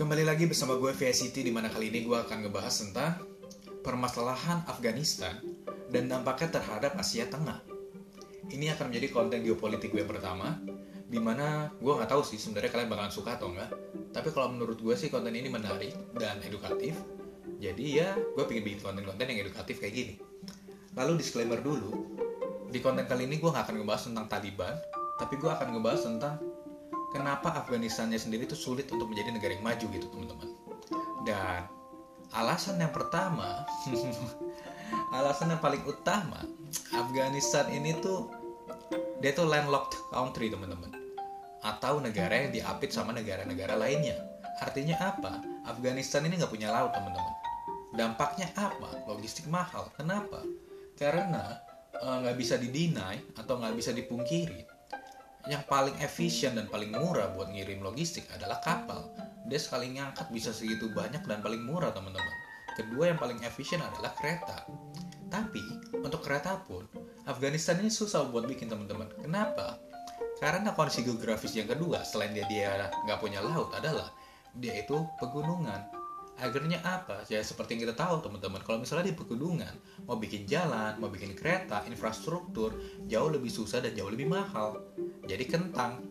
Kembali lagi bersama gue VSCT di mana kali ini gue akan ngebahas tentang permasalahan Afghanistan dan dampaknya terhadap Asia Tengah. Ini akan menjadi konten geopolitik gue pertama, di mana gue nggak tahu sih sebenarnya kalian bakalan suka atau enggak. Tapi kalau menurut gue sih konten ini menarik dan edukatif. Jadi ya gue pengen bikin konten-konten yang edukatif kayak gini. Lalu disclaimer dulu, di konten kali ini gue nggak akan ngebahas tentang Taliban, tapi gue akan ngebahas tentang kenapa Afghanistannya sendiri itu sulit untuk menjadi negara yang maju gitu teman-teman. Dan alasan yang pertama, alasan yang paling utama, Afghanistan ini tuh dia tuh landlocked country teman-teman, atau negara yang diapit sama negara-negara lainnya. Artinya apa? Afghanistan ini nggak punya laut teman-teman. Dampaknya apa? Logistik mahal. Kenapa? Karena nggak uh, bisa didinai atau nggak bisa dipungkiri yang paling efisien dan paling murah buat ngirim logistik adalah kapal. Dia sekali ngangkat bisa segitu banyak dan paling murah teman-teman. Kedua yang paling efisien adalah kereta. Tapi untuk kereta pun Afghanistan ini susah buat bikin teman-teman. Kenapa? Karena kondisi geografis yang kedua selain dia dia nggak punya laut adalah dia itu pegunungan akhirnya apa? Ya seperti yang kita tahu teman-teman kalau misalnya di pegunungan mau bikin jalan mau bikin kereta infrastruktur jauh lebih susah dan jauh lebih mahal. Jadi kentang.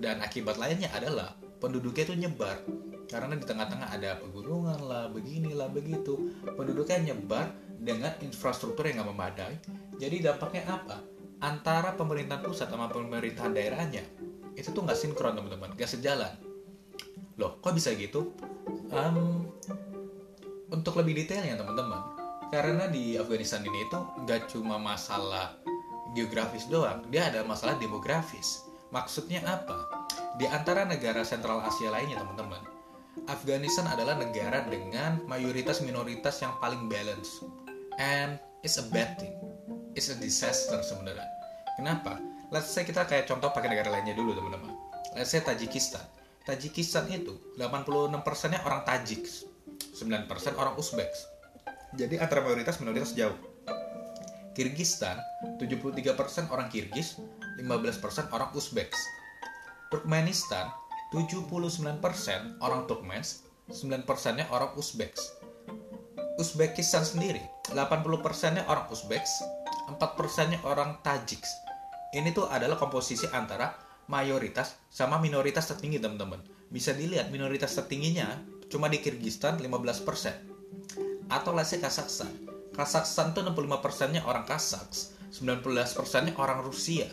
Dan akibat lainnya adalah penduduknya itu nyebar. Karena di tengah-tengah ada pegunungan lah beginilah begitu. Penduduknya nyebar dengan infrastruktur yang nggak memadai. Jadi dampaknya apa? Antara pemerintahan pusat sama pemerintahan daerahnya itu tuh nggak sinkron teman-teman. Nggak sejalan. Loh kok bisa gitu um, untuk lebih detailnya teman-teman. Karena di Afghanistan ini itu nggak cuma masalah geografis doang dia ada masalah demografis. Maksudnya apa? Di antara negara sentral Asia lainnya teman-teman Afghanistan adalah negara dengan mayoritas minoritas yang paling balance. And it's a bad thing. It's a disaster sebenarnya. Kenapa? Let's say kita kayak contoh pakai negara lainnya dulu teman-teman. Let's say Tajikistan Tajikistan itu 86%-nya orang Tajik, 9% orang Uzbek. Jadi antara mayoritas minoritas jauh. Kirgistan 73% orang Kirgis, 15% orang Uzbek. Turkmenistan 79% orang Turkmens, 9%-nya orang Uzbek. Uzbekistan sendiri 80%-nya orang Uzbek, 4%-nya orang Tajik. Ini tuh adalah komposisi antara mayoritas sama minoritas tertinggi teman-teman. Bisa dilihat minoritas tertingginya cuma di Kyrgyzstan 15%. Atau say Kazakhstan. Kazakhstan tuh 65%-nya orang Kazaks, 19%-nya orang Rusia.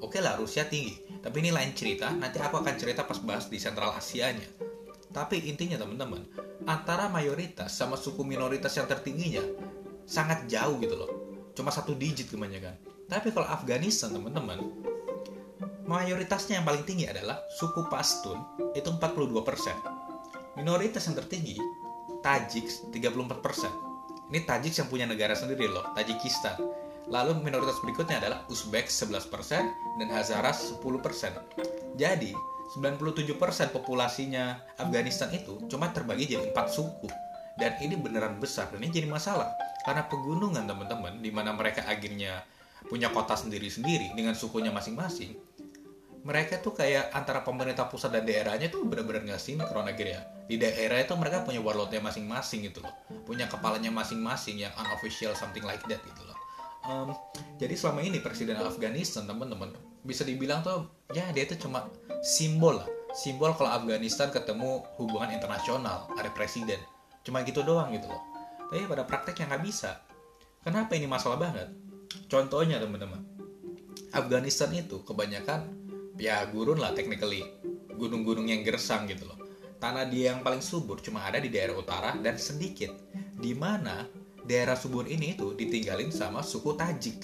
Oke lah Rusia tinggi, tapi ini lain cerita, nanti aku akan cerita pas bahas di Sentral Asianya. Tapi intinya teman-teman, antara mayoritas sama suku minoritas yang tertingginya sangat jauh gitu loh. Cuma satu digit kebanyakan. Tapi kalau Afghanistan teman-teman, mayoritasnya yang paling tinggi adalah suku Pashtun itu 42%. Minoritas yang tertinggi Tajik 34%. Ini Tajik yang punya negara sendiri loh, Tajikistan. Lalu minoritas berikutnya adalah Uzbek 11% dan Hazaras 10%. Jadi 97% populasinya Afghanistan itu cuma terbagi jadi empat suku. Dan ini beneran besar dan ini jadi masalah karena pegunungan teman-teman di mana mereka akhirnya punya kota sendiri-sendiri dengan sukunya masing-masing mereka tuh kayak antara pemerintah pusat dan daerahnya tuh benar-benar nggak sinkron akhirnya. Di daerah itu mereka punya warlordnya masing-masing gitu loh. Punya kepalanya masing-masing yang unofficial something like that gitu loh. Um, jadi selama ini presiden Afghanistan teman-teman bisa dibilang tuh ya dia itu cuma simbol lah. Simbol kalau Afghanistan ketemu hubungan internasional ada presiden. Cuma gitu doang gitu loh. Tapi pada prakteknya nggak bisa. Kenapa ini masalah banget? Contohnya teman-teman Afghanistan itu kebanyakan ya gurun lah technically. Gunung-gunung yang gersang gitu loh. Tanah dia yang paling subur cuma ada di daerah utara dan sedikit. Di mana daerah subur ini itu ditinggalin sama suku Tajik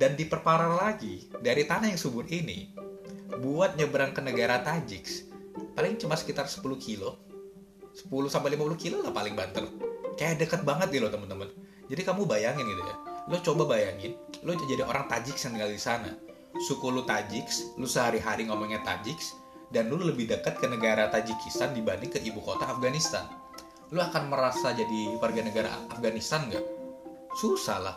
dan diperparah lagi dari tanah yang subur ini buat nyebrang ke negara Tajik paling cuma sekitar 10 kilo. 10 sampai 50 kilo lah paling banter. Kayak deket banget gitu loh teman-teman. Jadi kamu bayangin gitu ya. Lo coba bayangin lo jadi orang Tajik yang tinggal di sana suku lu Tajiks, lu sehari-hari ngomongnya Tajiks, dan lu lebih dekat ke negara Tajikistan dibanding ke ibu kota Afghanistan. Lu akan merasa jadi warga negara Afghanistan nggak? Susah lah.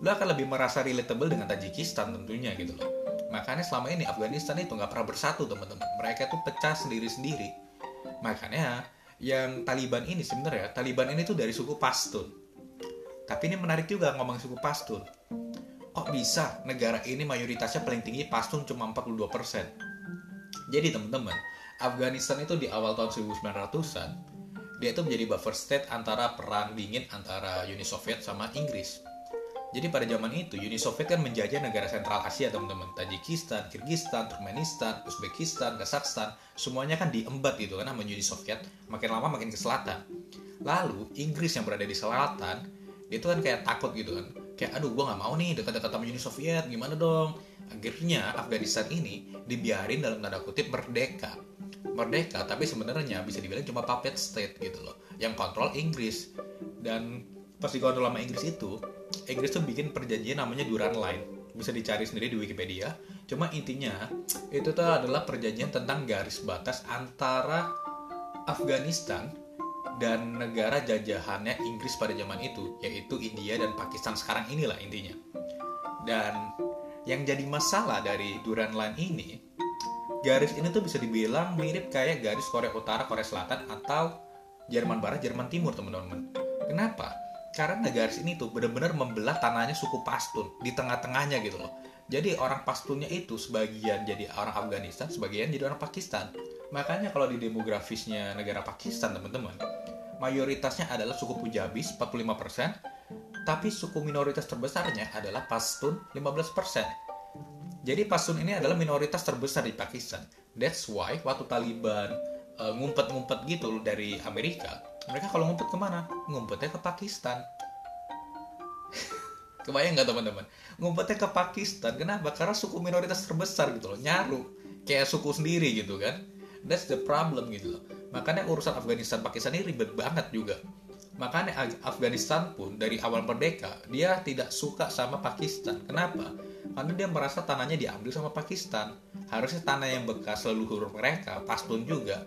Lu akan lebih merasa relatable dengan Tajikistan tentunya gitu loh. Makanya selama ini Afghanistan itu nggak pernah bersatu teman-teman. Mereka tuh pecah sendiri-sendiri. makanya yang Taliban ini sebenarnya Taliban ini tuh dari suku Pashtun tapi ini menarik juga ngomong suku Pashtun kok bisa negara ini mayoritasnya paling tinggi Pashtun cuma 42% jadi teman-teman Afghanistan itu di awal tahun 1900-an dia itu menjadi buffer state antara perang dingin antara Uni Soviet sama Inggris jadi pada zaman itu Uni Soviet kan menjajah negara sentral Asia teman-teman. Tajikistan, Kirgistan, Turkmenistan, Uzbekistan, Kazakhstan, semuanya kan diembat gitu kan sama Uni Soviet. Makin lama makin ke selatan. Lalu Inggris yang berada di selatan, dia itu kan kayak takut gitu kan. Kayak aduh gue nggak mau nih dekat-dekat sama Uni Soviet, gimana dong? Akhirnya Afghanistan ini dibiarin dalam tanda kutip merdeka. Merdeka tapi sebenarnya bisa dibilang cuma puppet state gitu loh, yang kontrol Inggris. Dan pas dikontrol sama Inggris itu, Inggris tuh bikin perjanjian namanya Duran Line bisa dicari sendiri di Wikipedia cuma intinya itu tuh adalah perjanjian tentang garis batas antara Afghanistan dan negara jajahannya Inggris pada zaman itu yaitu India dan Pakistan sekarang inilah intinya dan yang jadi masalah dari Duran Line ini garis ini tuh bisa dibilang mirip kayak garis Korea Utara Korea Selatan atau Jerman Barat Jerman Timur teman-teman kenapa karena garis ini tuh benar-benar membelah tanahnya suku Pashtun di tengah-tengahnya gitu loh. Jadi orang Pashtunnya itu sebagian jadi orang Afghanistan, sebagian jadi orang Pakistan. Makanya kalau di demografisnya negara Pakistan teman-teman, mayoritasnya adalah suku Punjabi 45%, tapi suku minoritas terbesarnya adalah Pashtun 15%. Jadi Pashtun ini adalah minoritas terbesar di Pakistan. That's why waktu Taliban uh, ngumpet-ngumpet gitu dari Amerika, mereka kalau ngumpet ke mana? Ngumpetnya ke Pakistan. Kebayang nggak teman-teman? Ngumpetnya ke Pakistan. Kenapa? Karena suku minoritas terbesar gitu loh nyaru kayak suku sendiri gitu kan that's the problem gitu loh. Makanya urusan Afghanistan Pakistan ini ribet banget juga. Makanya Afghanistan pun dari awal merdeka dia tidak suka sama Pakistan. Kenapa? Karena dia merasa tanahnya diambil sama Pakistan. Harusnya tanah yang bekas leluhur mereka Pashtun juga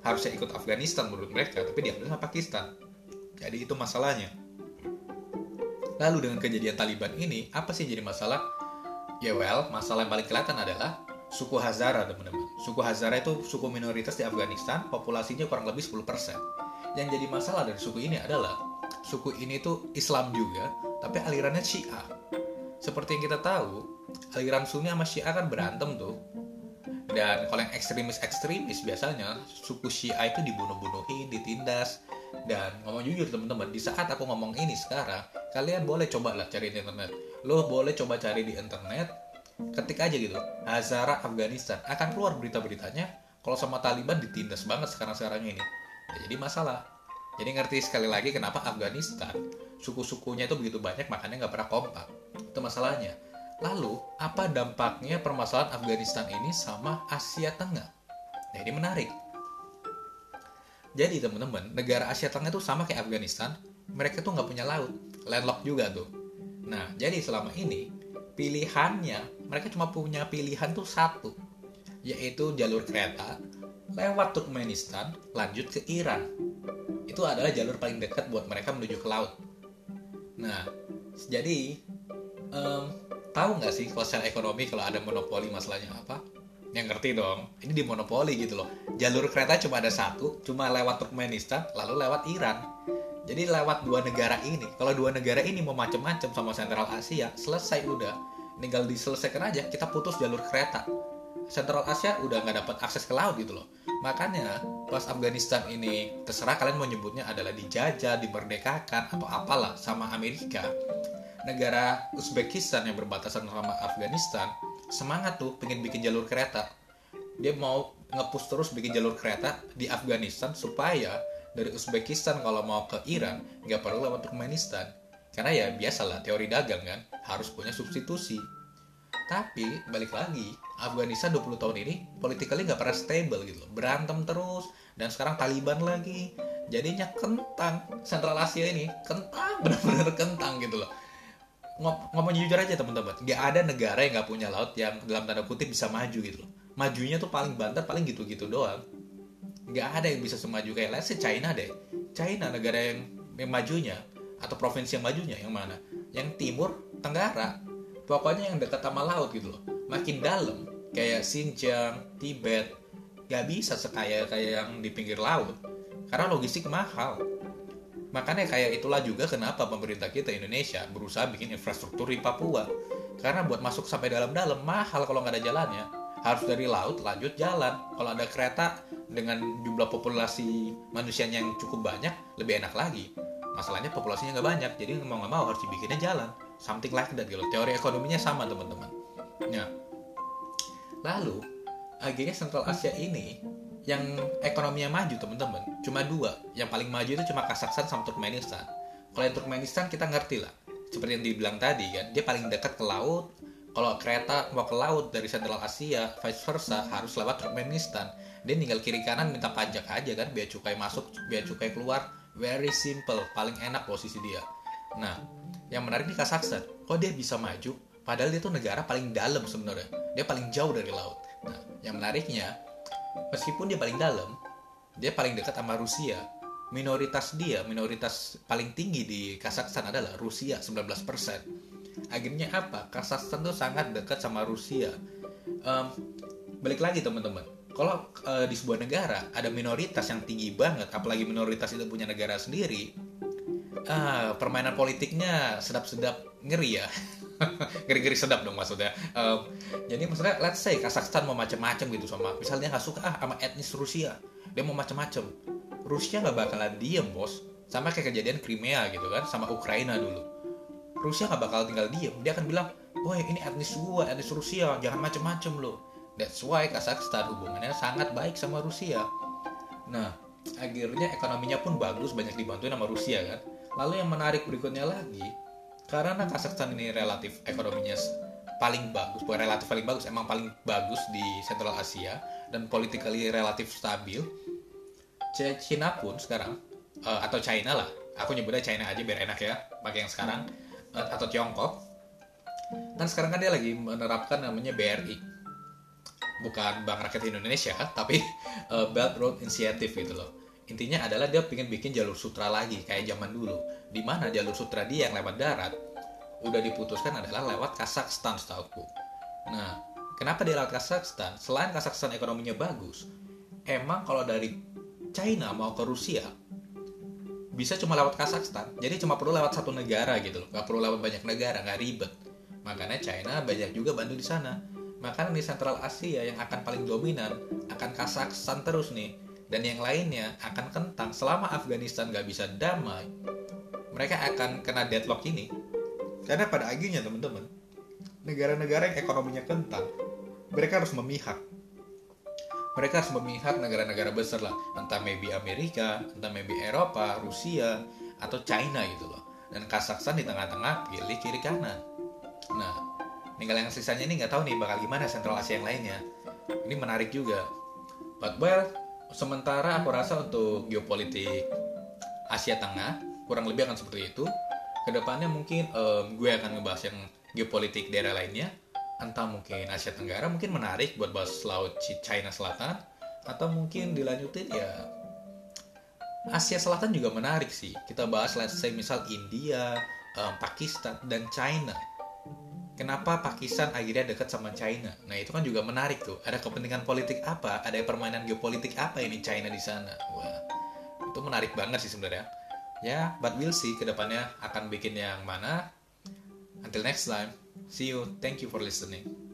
harusnya ikut Afghanistan menurut mereka tapi diambil sama Pakistan. Jadi itu masalahnya. Lalu dengan kejadian Taliban ini apa sih jadi masalah? Ya well masalah yang paling kelihatan adalah suku Hazara teman-teman suku Hazara itu suku minoritas di Afghanistan populasinya kurang lebih 10% yang jadi masalah dari suku ini adalah suku ini tuh Islam juga tapi alirannya Syiah seperti yang kita tahu aliran Sunni sama Syiah kan berantem tuh dan kalau yang ekstremis-ekstremis biasanya suku Syiah itu dibunuh-bunuhin, ditindas. Dan ngomong jujur teman-teman, di saat aku ngomong ini sekarang, kalian boleh coba lah cari di internet. Lo boleh coba cari di internet, ketik aja gitu, Hazara Afghanistan. Akan keluar berita-beritanya, kalau sama Taliban ditindas banget sekarang-sekarang ini. Ya, jadi masalah. Jadi ngerti sekali lagi kenapa Afghanistan, suku-sukunya itu begitu banyak, makanya nggak pernah kompak. Itu masalahnya Lalu, apa dampaknya permasalahan Afghanistan ini sama Asia Tengah? Nah, ini menarik. Jadi teman-teman, negara Asia Tengah itu sama kayak Afghanistan, mereka tuh nggak punya laut, landlocked juga tuh. Nah, jadi selama ini pilihannya, mereka cuma punya pilihan tuh satu, yaitu jalur kereta lewat Turkmenistan lanjut ke Iran. Itu adalah jalur paling dekat buat mereka menuju ke laut. Nah, jadi um, tahu nggak sih kalau secara ekonomi kalau ada monopoli masalahnya apa? Yang ngerti dong, ini di monopoli gitu loh. Jalur kereta cuma ada satu, cuma lewat Turkmenistan, lalu lewat Iran. Jadi lewat dua negara ini, kalau dua negara ini mau macem-macem sama Sentral Asia, selesai udah. Tinggal diselesaikan aja, kita putus jalur kereta. Sentral Asia udah nggak dapat akses ke laut gitu loh. Makanya pas Afghanistan ini terserah kalian mau nyebutnya adalah dijajah, dimerdekakan atau apalah sama Amerika negara Uzbekistan yang berbatasan sama Afghanistan semangat tuh pengen bikin jalur kereta dia mau ngepus terus bikin jalur kereta di Afghanistan supaya dari Uzbekistan kalau mau ke Iran nggak perlu lewat Turkmenistan karena ya biasalah teori dagang kan harus punya substitusi. Tapi balik lagi Afghanistan 20 tahun ini politikally nggak pernah stable gitu loh. Berantem terus dan sekarang Taliban lagi. Jadinya kentang Sentral Asia ini kentang benar-benar kentang gitu loh. Ngomong jujur aja teman-teman. Nggak ada negara yang nggak punya laut yang dalam tanda kutip bisa maju gitu loh. Majunya tuh paling banter paling gitu-gitu doang. Nggak ada yang bisa semaju kayak let's say China deh. China negara yang, yang majunya atau provinsi yang majunya yang mana? Yang timur tenggara. Pokoknya yang dekat sama laut gitu loh. Makin dalam kayak Xinjiang Tibet gak bisa sekaya kayak yang di pinggir laut. Karena logistik mahal. Makanya kayak itulah juga kenapa pemerintah kita Indonesia berusaha bikin infrastruktur di Papua. Karena buat masuk sampai dalam-dalam mahal kalau nggak ada jalannya. Harus dari laut lanjut jalan. Kalau ada kereta dengan jumlah populasi manusianya yang cukup banyak lebih enak lagi masalahnya populasinya nggak banyak jadi mau nggak mau harus dibikinnya jalan. Something like that gitu teori ekonominya sama teman-teman. Ya lalu akhirnya Central Asia ini yang ekonominya maju teman-teman cuma dua. Yang paling maju itu cuma Kazakhstan sama Turkmenistan. Kalau yang Turkmenistan kita ngerti lah. Seperti yang dibilang tadi kan dia paling dekat ke laut. Kalau kereta mau ke laut dari Central Asia vice versa harus lewat Turkmenistan. Dia tinggal kiri kanan minta pajak aja kan biar cukai masuk biar cukai keluar very simple paling enak posisi dia. Nah yang menarik di Kazakhstan kok dia bisa maju? Padahal dia tuh negara paling dalam sebenarnya. Dia paling jauh dari laut. Nah yang menariknya meskipun dia paling dalam dia paling dekat sama Rusia. Minoritas dia minoritas paling tinggi di Kazakhstan adalah Rusia 19% akhirnya apa? Kazakhstan tuh sangat dekat sama Rusia. Um, balik lagi teman-teman kalau uh, di sebuah negara ada minoritas yang tinggi banget apalagi minoritas itu punya negara sendiri ah permainan politiknya sedap-sedap ngeri ya. Ngeri-ngeri sedap dong maksudnya. Um, jadi maksudnya let's say Kazakhstan mau macam-macam gitu sama misalnya nggak suka ah sama etnis Rusia dia mau macam-macam Rusia nggak bakalan diem bos. Sama kayak kejadian Crimea gitu kan sama Ukraina dulu. Rusia nggak bakal tinggal diem. Dia akan bilang woi ini etnis gua etnis Rusia jangan macam-macam loh that's why Kazakhstan hubungannya sangat baik sama Rusia. Nah akhirnya ekonominya pun bagus banyak dibantuin sama Rusia kan? Lalu yang menarik berikutnya lagi karena Kazakhstan ini relatif ekonominya paling bagus bukan relatif paling bagus emang paling bagus di Central Asia dan politically relatif stabil. Cina pun sekarang uh, atau China lah aku nyebutnya China aja biar enak ya pakai yang sekarang uh, atau Tiongkok. Kan sekarang kan dia lagi menerapkan namanya BRI bukan Bank Rakyat Indonesia tapi uh, Belt Road Initiative gitu loh. Intinya adalah dia pengen bikin jalur sutra lagi kayak zaman dulu. Di mana jalur sutra dia yang lewat darat udah diputuskan adalah lewat Kazakhstan setahu nah kenapa dia lewat Kazakhstan? Selain Kazakhstan ekonominya bagus emang kalau dari China mau ke Rusia bisa cuma lewat Kazakhstan. Jadi cuma perlu lewat satu negara gitu loh. Nggak perlu lewat banyak negara nggak ribet. Makanya China banyak juga bantu di sana makanya di Central Asia yang akan paling dominan akan Kazakhstan terus nih. Dan yang lainnya akan kentang selama Afghanistan gak bisa damai. Mereka akan kena deadlock ini. Karena pada akhirnya teman-teman negara-negara yang ekonominya kentang mereka harus memihak. Mereka harus memihak negara-negara besar lah. Entah maybe Amerika entah maybe Eropa Rusia atau China gitu loh. Dan Kazakhstan di tengah-tengah pilih kiri kanan tinggal yang sisanya ini nggak tahu nih bakal gimana Central Asia yang lainnya. Ini menarik juga. But well sementara aku rasa untuk geopolitik Asia Tengah kurang lebih akan seperti itu. Ke depannya mungkin um, gue akan ngebahas yang geopolitik daerah lainnya. Entah mungkin Asia Tenggara mungkin menarik buat bahas laut China Selatan atau mungkin dilanjutin ya Asia Selatan juga menarik sih. Kita bahas let's say misal India um, Pakistan dan China kenapa Pakistan akhirnya dekat sama China. Nah itu kan juga menarik tuh. Ada kepentingan politik apa? Ada permainan geopolitik apa ini China di sana? Wah, itu menarik banget sih sebenarnya. Ya, but we'll see ke depannya akan bikin yang mana. Until next time, see you. Thank you for listening.